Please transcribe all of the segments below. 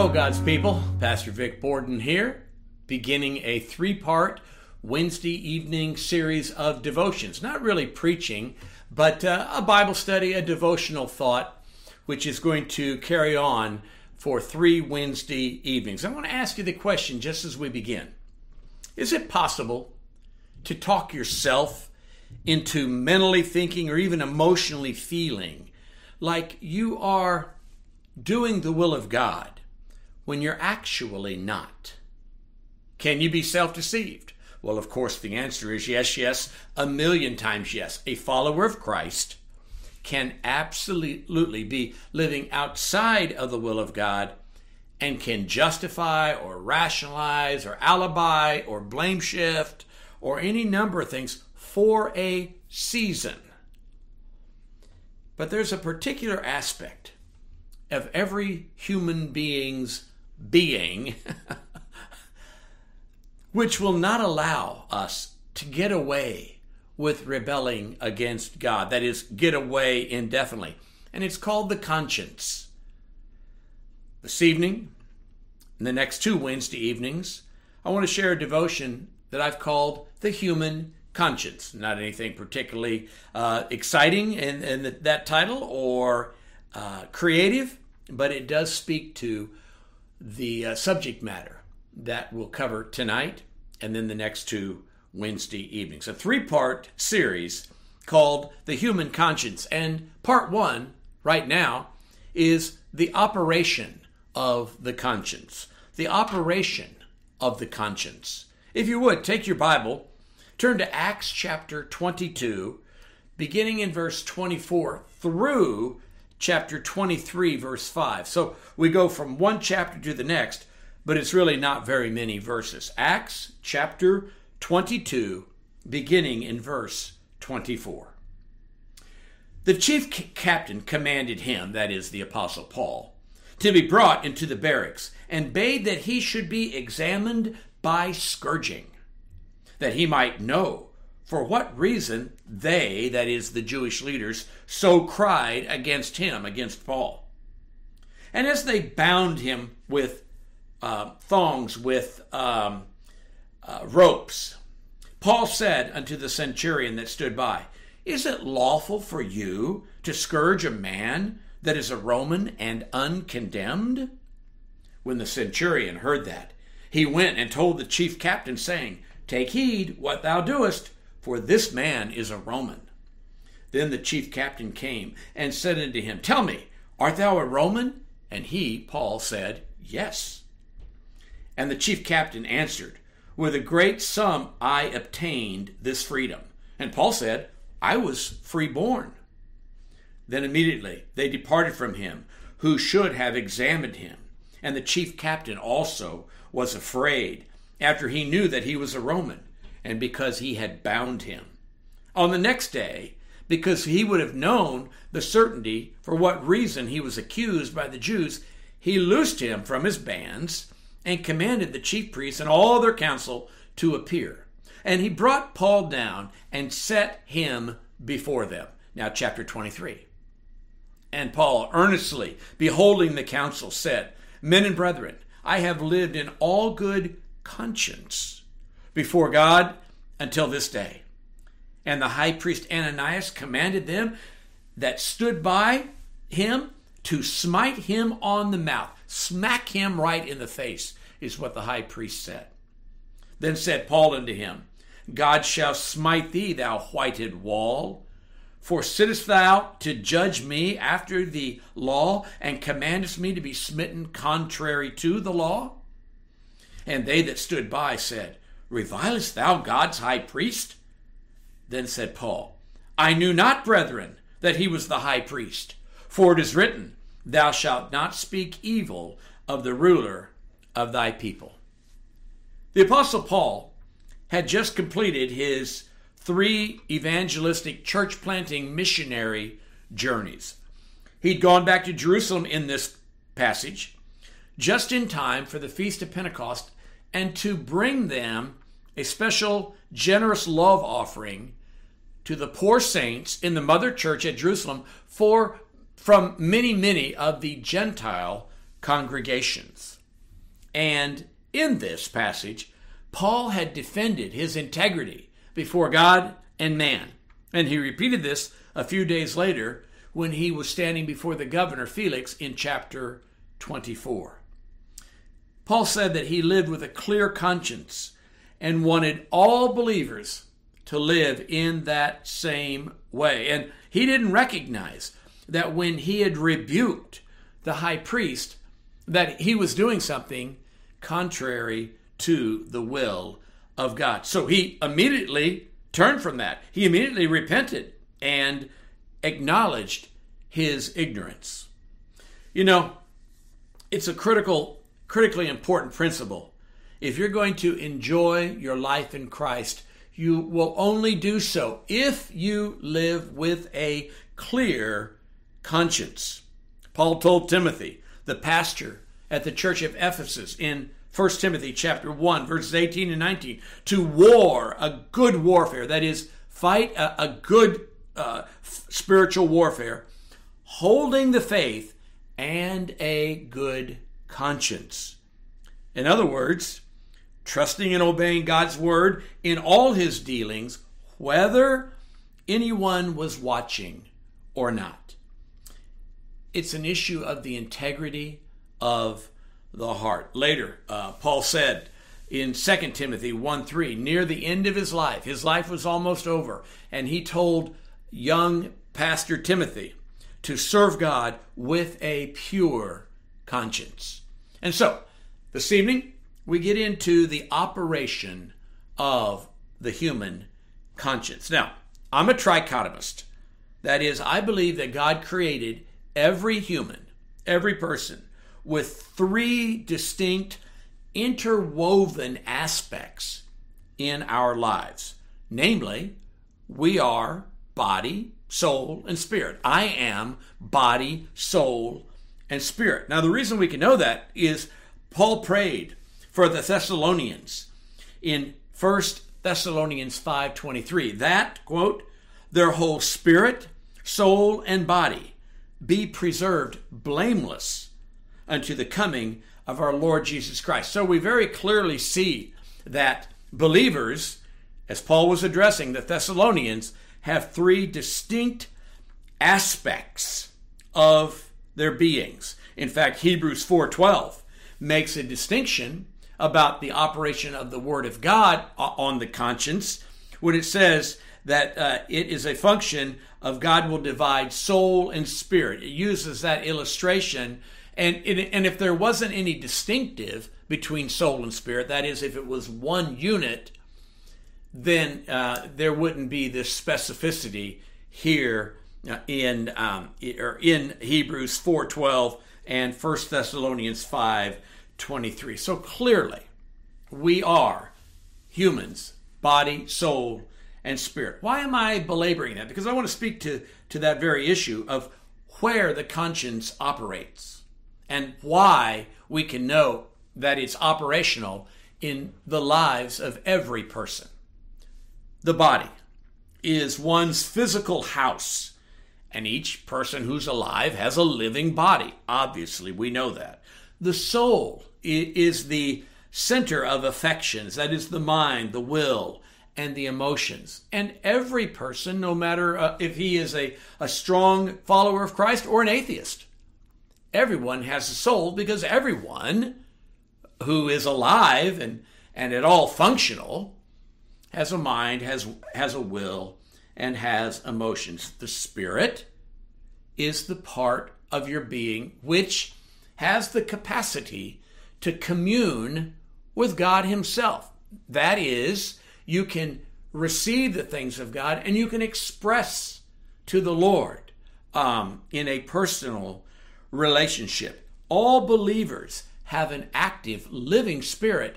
Hello, God's people. Pastor Vic Borden here, beginning a three part Wednesday evening series of devotions. Not really preaching, but uh, a Bible study, a devotional thought, which is going to carry on for three Wednesday evenings. I want to ask you the question just as we begin Is it possible to talk yourself into mentally thinking or even emotionally feeling like you are doing the will of God? When you're actually not? Can you be self deceived? Well, of course, the answer is yes, yes, a million times yes. A follower of Christ can absolutely be living outside of the will of God and can justify or rationalize or alibi or blame shift or any number of things for a season. But there's a particular aspect of every human being's being, which will not allow us to get away with rebelling against God. That is, get away indefinitely. And it's called the conscience. This evening, and the next two Wednesday evenings, I want to share a devotion that I've called the human conscience. Not anything particularly uh, exciting in, in that title or uh, creative, but it does speak to the uh, subject matter that we'll cover tonight and then the next two Wednesday evenings. A three part series called The Human Conscience. And part one, right now, is the operation of the conscience. The operation of the conscience. If you would, take your Bible, turn to Acts chapter 22, beginning in verse 24 through chapter 23, verse 5. So we go from one chapter to the next, but it's really not very many verses. Acts chapter 22, beginning in verse 24. The chief captain commanded him, that is, the Apostle Paul, to be brought into the barracks and bade that he should be examined by scourging, that he might know for what reason they, that is, the Jewish leaders, so cried against him, against Paul. And as they bound him with uh, thongs, with um, uh, ropes, Paul said unto the centurion that stood by, Is it lawful for you to scourge a man that is a Roman and uncondemned? When the centurion heard that, he went and told the chief captain, saying, Take heed what thou doest for this man is a Roman. Then the chief captain came and said unto him, Tell me, art thou a Roman? And he, Paul, said, Yes. And the chief captain answered, With a great sum I obtained this freedom. And Paul said, I was freeborn. Then immediately they departed from him, who should have examined him. And the chief captain also was afraid, after he knew that he was a Roman and because he had bound him. On the next day, because he would have known the certainty for what reason he was accused by the Jews, he loosed him from his bands and commanded the chief priests and all their council to appear. And he brought Paul down and set him before them. Now, chapter 23. And Paul, earnestly beholding the council, said, Men and brethren, I have lived in all good conscience before God until this day. And the high priest Ananias commanded them that stood by him to smite him on the mouth, smack him right in the face, is what the high priest said. Then said Paul unto him, God shall smite thee, thou whited wall. For sittest thou to judge me after the law, and commandest me to be smitten contrary to the law? And they that stood by said, Revilest thou God's high priest? Then said Paul, I knew not, brethren, that he was the high priest. For it is written, Thou shalt not speak evil of the ruler of thy people. The Apostle Paul had just completed his three evangelistic church planting missionary journeys. He'd gone back to Jerusalem in this passage just in time for the Feast of Pentecost and to bring them a special generous love offering to the poor saints in the mother church at Jerusalem for from many many of the Gentile congregations. And in this passage, Paul had defended his integrity before God and man. And he repeated this a few days later when he was standing before the governor Felix in chapter 24. Paul said that he lived with a clear conscience and wanted all believers to live in that same way. And he didn't recognize that when he had rebuked the high priest, that he was doing something contrary to the will of God. So he immediately turned from that. He immediately repented and acknowledged his ignorance. You know, it's a critical, critically important principle. If you're going to enjoy your life in Christ, you will only do so if you live with a clear conscience. Paul told Timothy, the pastor at the church of Ephesus in 1 Timothy chapter 1 verses 18 and 19 to war a good warfare that is fight a, a good uh, spiritual warfare holding the faith and a good conscience in other words trusting and obeying God's word in all his dealings whether anyone was watching or not it's an issue of the integrity of the heart. Later, uh, Paul said in 2 Timothy 1 3, near the end of his life, his life was almost over, and he told young Pastor Timothy to serve God with a pure conscience. And so, this evening, we get into the operation of the human conscience. Now, I'm a trichotomist. That is, I believe that God created every human, every person, with three distinct interwoven aspects in our lives. Namely, we are body, soul, and spirit. I am body, soul, and spirit. Now, the reason we can know that is Paul prayed for the Thessalonians in 1 Thessalonians 5:23 that quote their whole spirit, soul, and body be preserved blameless unto the coming of our Lord Jesus Christ. So we very clearly see that believers, as Paul was addressing the Thessalonians, have three distinct aspects of their beings. In fact, Hebrews 4:12 makes a distinction about the operation of the word of God on the conscience when it says that uh, it is a function of God will divide soul and spirit. It uses that illustration and, and if there wasn't any distinctive between soul and spirit, that is, if it was one unit, then uh, there wouldn't be this specificity here uh, in um, or in Hebrews 4:12 and 1 Thessalonians 5:23. So clearly, we are humans, body, soul, and spirit. Why am I belaboring that? Because I want to speak to to that very issue of where the conscience operates and why we can know that it's operational in the lives of every person. The body is one's physical house, and each person who's alive has a living body. Obviously, we know that. The soul is the center of affections, that is, the mind, the will, and the emotions. And every person, no matter uh, if he is a, a strong follower of Christ or an atheist, everyone has a soul because everyone who is alive and, and at all functional has a mind, has, has a will, and has emotions. The spirit is the part of your being which has the capacity to commune with God Himself. That is, you can receive the things of God and you can express to the Lord um, in a personal relationship. All believers have an active, living spirit,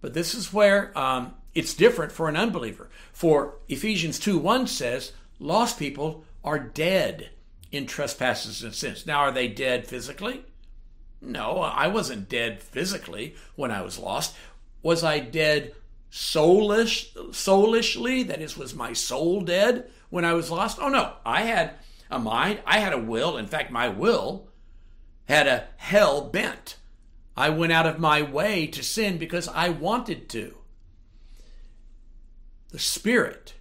but this is where um, it's different for an unbeliever. For Ephesians 2 1 says, lost people are dead in trespasses and sins. Now, are they dead physically? No, I wasn't dead physically when I was lost. Was I dead soulish, soulishly? That is, was my soul dead when I was lost? Oh, no. I had a mind, I had a will. In fact, my will had a hell bent. I went out of my way to sin because I wanted to. The spirit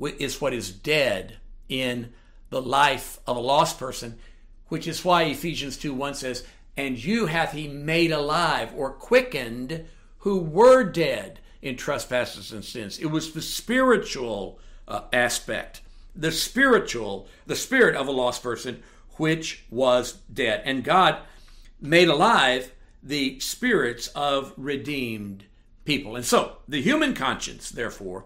is what is dead in the life of a lost person, which is why Ephesians 2 1 says, And you hath he made alive or quickened who were dead in trespasses and sins. It was the spiritual uh, aspect, the spiritual, the spirit of a lost person, which was dead. And God made alive the spirits of redeemed people. And so, the human conscience, therefore,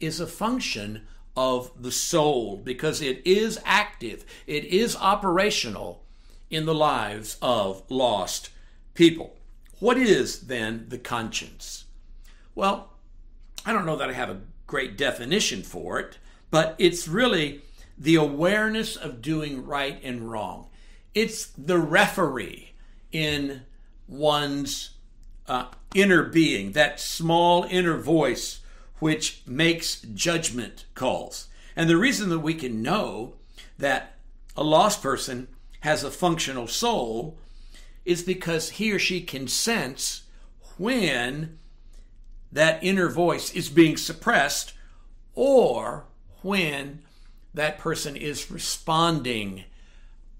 is a function of the soul because it is active, it is operational in the lives of lost people. What is then the conscience? Well, I don't know that I have a great definition for it, but it's really the awareness of doing right and wrong. It's the referee in one's uh, inner being, that small inner voice which makes judgment calls. And the reason that we can know that a lost person has a functional soul is because he or she can sense when that inner voice is being suppressed or when that person is responding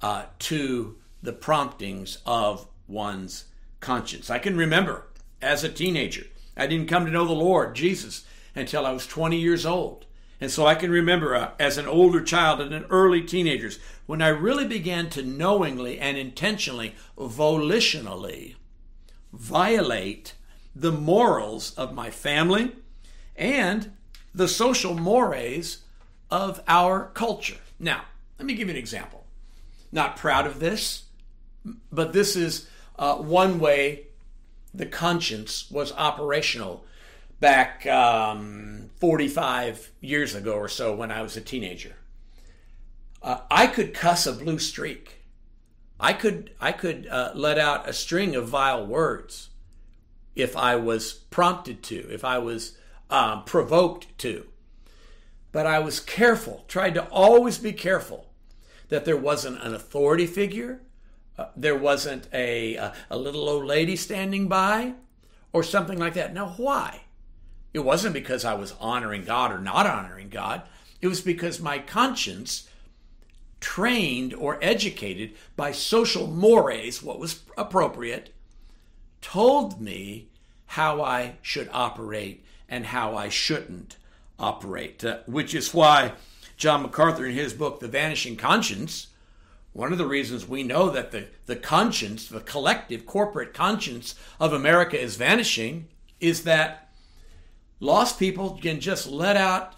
uh, to the promptings of one's conscience. I can remember as a teenager, I didn't come to know the Lord, Jesus, until I was 20 years old. And so I can remember uh, as an older child and an early teenagers when I really began to knowingly and intentionally, volitionally violate the morals of my family and the social mores of our culture. Now, let me give you an example. Not proud of this, but this is uh, one way the conscience was operational back um, 45 years ago or so when I was a teenager. Uh, I could cuss a blue streak. I could I could uh, let out a string of vile words if I was prompted to, if I was um, provoked to. But I was careful, tried to always be careful that there wasn't an authority figure, uh, there wasn't a, a, a little old lady standing by, or something like that. Now, why? It wasn't because I was honoring God or not honoring God. It was because my conscience, trained or educated by social mores, what was appropriate, told me how I should operate and how I shouldn't operate, uh, which is why John MacArthur, in his book, The Vanishing Conscience, one of the reasons we know that the, the conscience, the collective corporate conscience of America is vanishing, is that lost people can just let out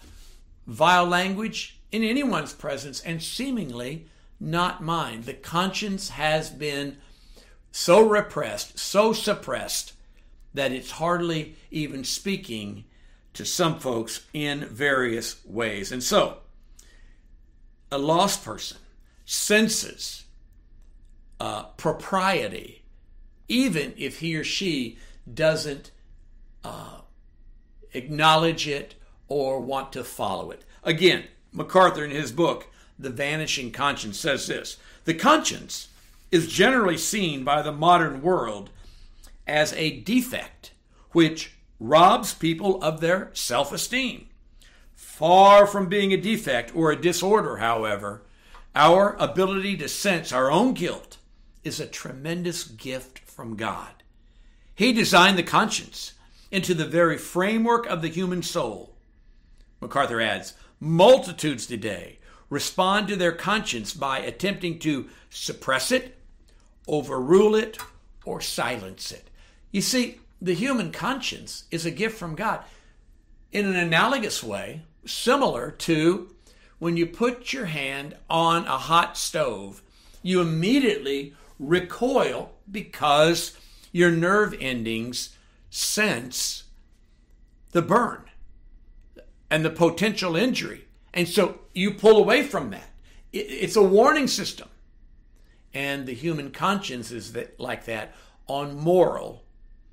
vile language in anyone's presence and seemingly not mind. The conscience has been so repressed, so suppressed, that it's hardly even speaking to some folks in various ways. And so, a lost person senses uh, propriety, even if he or she doesn't uh, acknowledge it or want to follow it. Again, MacArthur in his book, The Vanishing Conscience, says this The conscience is generally seen by the modern world as a defect which robs people of their self esteem. Far from being a defect or a disorder, however, our ability to sense our own guilt is a tremendous gift from God. He designed the conscience into the very framework of the human soul. MacArthur adds multitudes today respond to their conscience by attempting to suppress it, overrule it, or silence it. You see, the human conscience is a gift from God in an analogous way, similar to when you put your hand on a hot stove, you immediately recoil because your nerve endings sense the burn and the potential injury. And so you pull away from that. It's a warning system. And the human conscience is that, like that on moral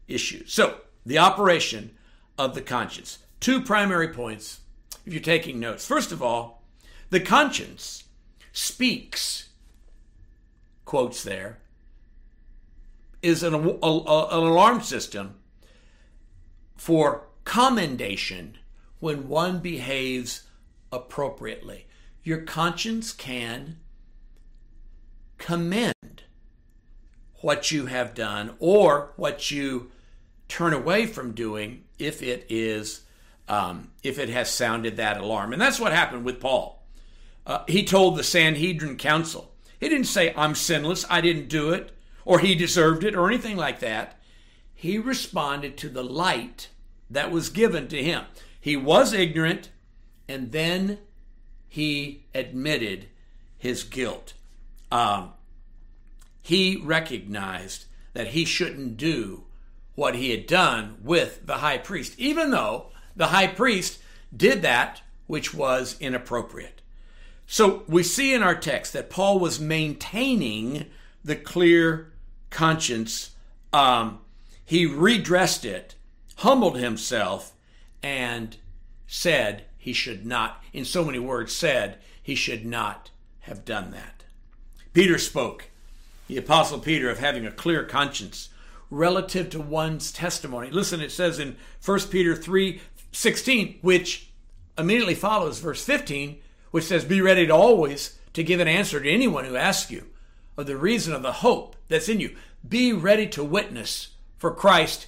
issues. So, the operation of the conscience. Two primary points if you're taking notes. First of all, the conscience speaks, quotes there, is an, a, a, an alarm system for commendation when one behaves appropriately. Your conscience can commend what you have done or what you turn away from doing if it is um, if it has sounded that alarm. And that's what happened with Paul. Uh, he told the Sanhedrin council, he didn't say, I'm sinless, I didn't do it, or he deserved it, or anything like that. He responded to the light that was given to him. He was ignorant, and then he admitted his guilt. Um, he recognized that he shouldn't do what he had done with the high priest, even though the high priest did that which was inappropriate. So we see in our text that Paul was maintaining the clear conscience. Um, he redressed it, humbled himself, and said he should not, in so many words, said he should not have done that. Peter spoke, the Apostle Peter, of having a clear conscience relative to one's testimony. Listen, it says in 1 Peter 3 16, which immediately follows verse 15, which says, Be ready to always to give an answer to anyone who asks you of the reason of the hope that's in you. Be ready to witness for Christ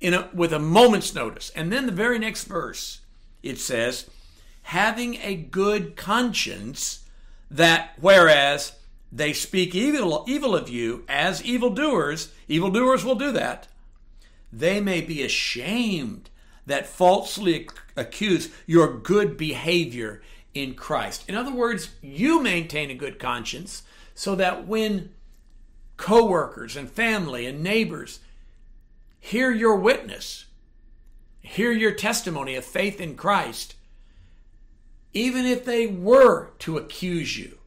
in a, with a moment's notice. And then the very next verse, it says, having a good conscience, that whereas they speak evil, evil of you as evildoers, evildoers will do that, they may be ashamed that falsely accuse your good behavior in Christ. In other words, you maintain a good conscience so that when coworkers and family and neighbors hear your witness, hear your testimony of faith in Christ, even if they were to accuse you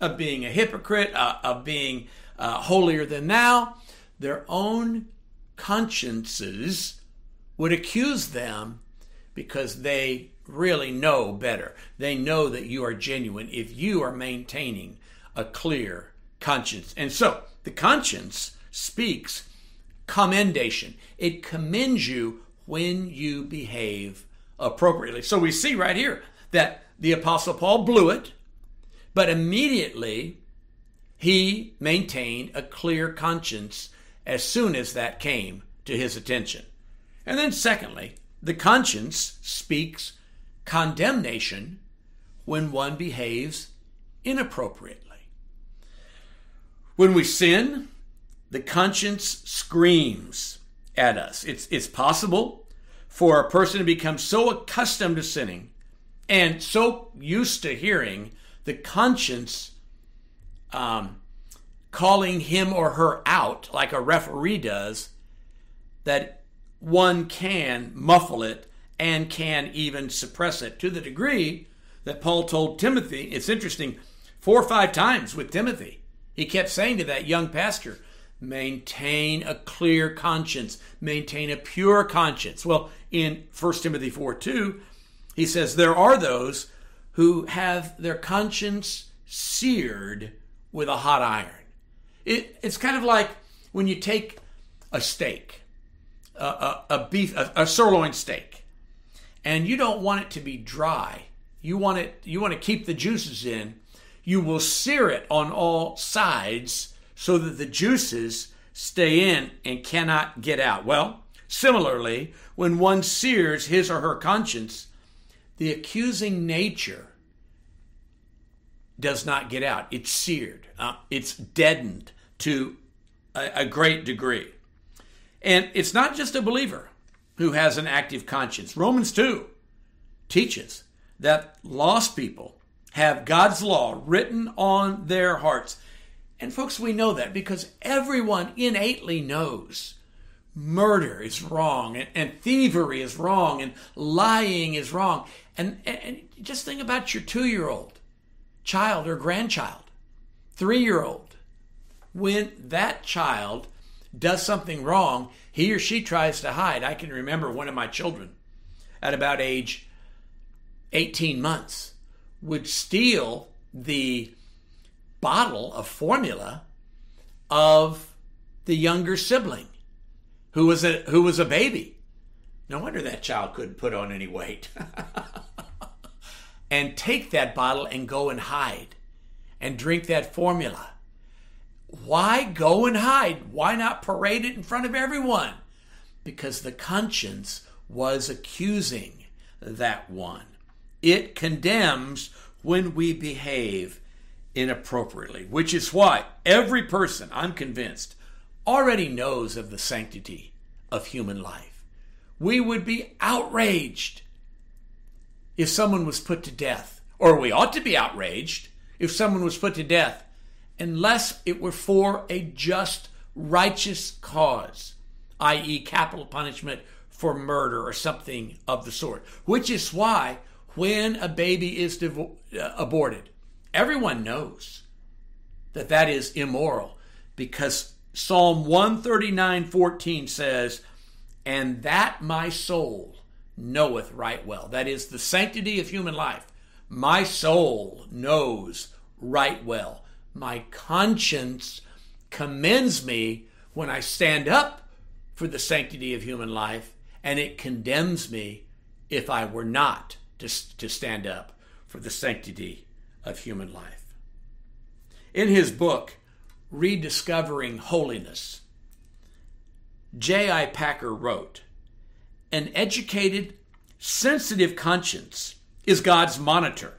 of being a hypocrite, uh, of being uh, holier than thou, their own consciences would accuse them because they really know better. They know that you are genuine if you are maintaining a clear conscience. And so the conscience speaks commendation, it commends you when you behave appropriately. So we see right here that the Apostle Paul blew it, but immediately he maintained a clear conscience as soon as that came to his attention. And then, secondly, the conscience speaks condemnation when one behaves inappropriately. When we sin, the conscience screams at us. It's, it's possible for a person to become so accustomed to sinning and so used to hearing the conscience um, calling him or her out like a referee does that one can muffle it and can even suppress it to the degree that Paul told Timothy. It's interesting, four or five times with Timothy, he kept saying to that young pastor, maintain a clear conscience, maintain a pure conscience. Well, in 1 Timothy 4 2, he says, There are those who have their conscience seared with a hot iron. It, it's kind of like when you take a steak a, a, beef, a, a sirloin steak, and you don't want it to be dry. You want it. You want to keep the juices in. You will sear it on all sides so that the juices stay in and cannot get out. Well, similarly, when one sears his or her conscience, the accusing nature does not get out. It's seared, uh, it's deadened to a, a great degree. And it's not just a believer who has an active conscience. Romans 2 teaches that lost people have God's law written on their hearts. And folks, we know that because everyone innately knows murder is wrong and, and thievery is wrong and lying is wrong. And, and, and just think about your two year old child or grandchild, three year old. When that child does something wrong, he or she tries to hide. I can remember one of my children at about age 18 months would steal the bottle of formula of the younger sibling who was a who was a baby. No wonder that child couldn't put on any weight. and take that bottle and go and hide and drink that formula. Why go and hide? Why not parade it in front of everyone? Because the conscience was accusing that one. It condemns when we behave inappropriately, which is why every person, I'm convinced, already knows of the sanctity of human life. We would be outraged if someone was put to death, or we ought to be outraged if someone was put to death, unless it were for a just, righteous cause, i.e., capital punishment for murder or something of the sort. Which is why when a baby is uh, aborted, everyone knows that that is immoral because Psalm 139:14 says, "And that my soul knoweth right well." That is the sanctity of human life. My soul knows right well. My conscience commends me when I stand up for the sanctity of human life and it condemns me if I were not to, to stand up for the sanctity of human life. In his book, Rediscovering Holiness, J.I. Packer wrote An educated, sensitive conscience is God's monitor.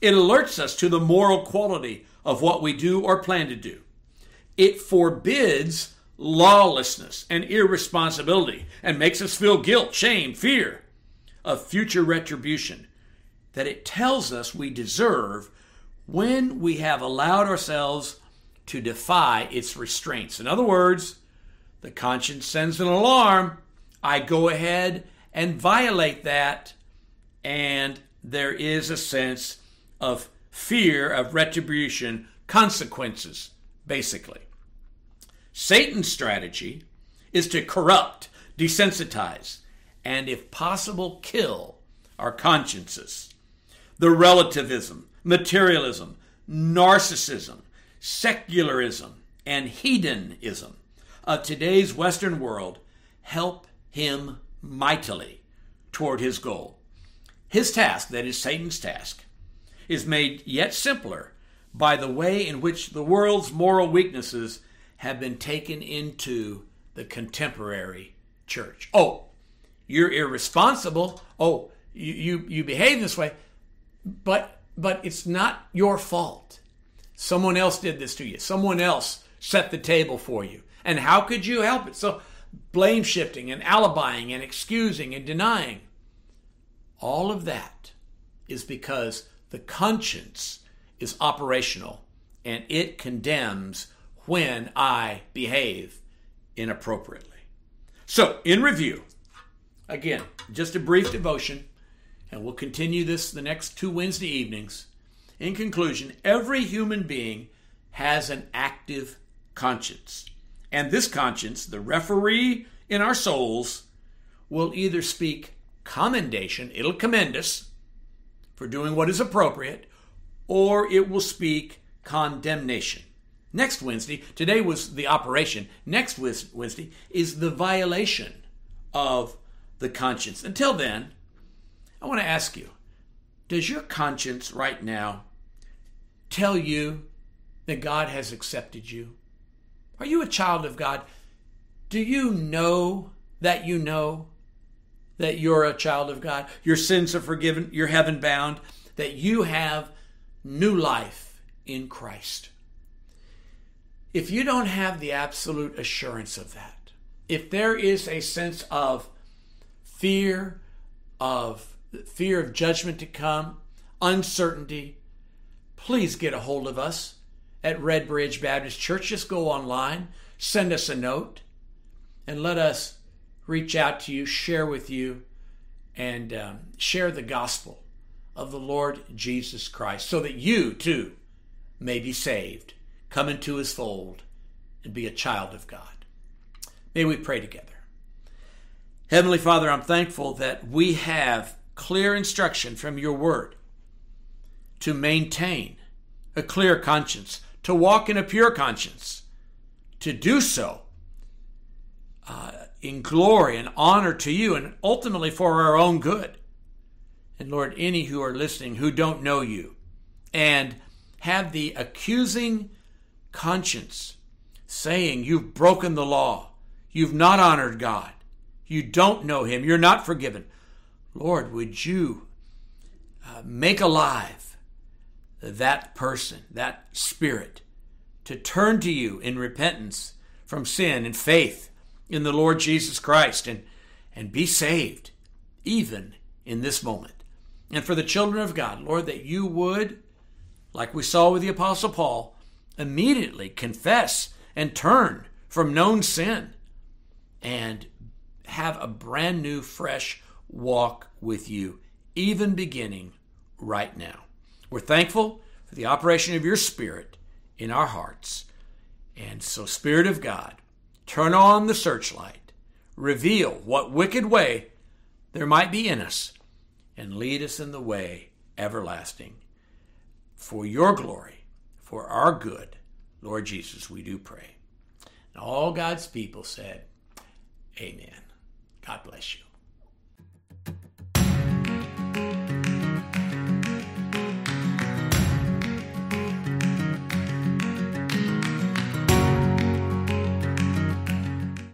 It alerts us to the moral quality of what we do or plan to do. It forbids lawlessness and irresponsibility and makes us feel guilt, shame, fear of future retribution that it tells us we deserve when we have allowed ourselves to defy its restraints. In other words, the conscience sends an alarm. I go ahead and violate that, and there is a sense of fear of retribution, consequences, basically. Satan's strategy is to corrupt, desensitize, and if possible, kill our consciences. The relativism, materialism, narcissism, secularism, and hedonism of today's Western world help him mightily toward his goal. His task, that is Satan's task, is made yet simpler by the way in which the world's moral weaknesses have been taken into the contemporary church. Oh, you're irresponsible. Oh, you, you, you behave this way. But but it's not your fault. Someone else did this to you. Someone else set the table for you. And how could you help it? So blame shifting and alibying and excusing and denying. All of that is because the conscience is operational and it condemns when I behave inappropriately. So, in review, again, just a brief devotion, and we'll continue this the next two Wednesday evenings. In conclusion, every human being has an active conscience. And this conscience, the referee in our souls, will either speak commendation, it'll commend us for doing what is appropriate, or it will speak condemnation. Next Wednesday, today was the operation. Next Wednesday is the violation of the conscience. Until then, I want to ask you Does your conscience right now tell you that God has accepted you? Are you a child of God? Do you know that you know that you're a child of God? Your sins are forgiven, you're heaven bound, that you have new life in Christ. If you don't have the absolute assurance of that, if there is a sense of fear, of fear of judgment to come, uncertainty, please get a hold of us at Red Bridge Baptist Church. Just go online, send us a note, and let us reach out to you, share with you, and um, share the gospel of the Lord Jesus Christ so that you too may be saved, come into his fold, and be a child of God. May we pray together. Heavenly Father, I'm thankful that we have clear instruction from your word to maintain a clear conscience, to walk in a pure conscience, to do so uh, in glory and honor to you and ultimately for our own good. And Lord, any who are listening who don't know you and have the accusing conscience saying you've broken the law, you've not honored God, you don't know Him, you're not forgiven. Lord, would you uh, make alive that person, that spirit, to turn to you in repentance from sin and faith in the Lord Jesus Christ and, and be saved, even in this moment. And for the children of God, Lord, that you would, like we saw with the Apostle Paul, immediately confess and turn from known sin and have a brand new, fresh walk with you, even beginning right now. We're thankful for the operation of your Spirit in our hearts. And so, Spirit of God, turn on the searchlight, reveal what wicked way there might be in us, and lead us in the way everlasting. For your glory, for our good, Lord Jesus, we do pray. And all God's people said, Amen. God bless you.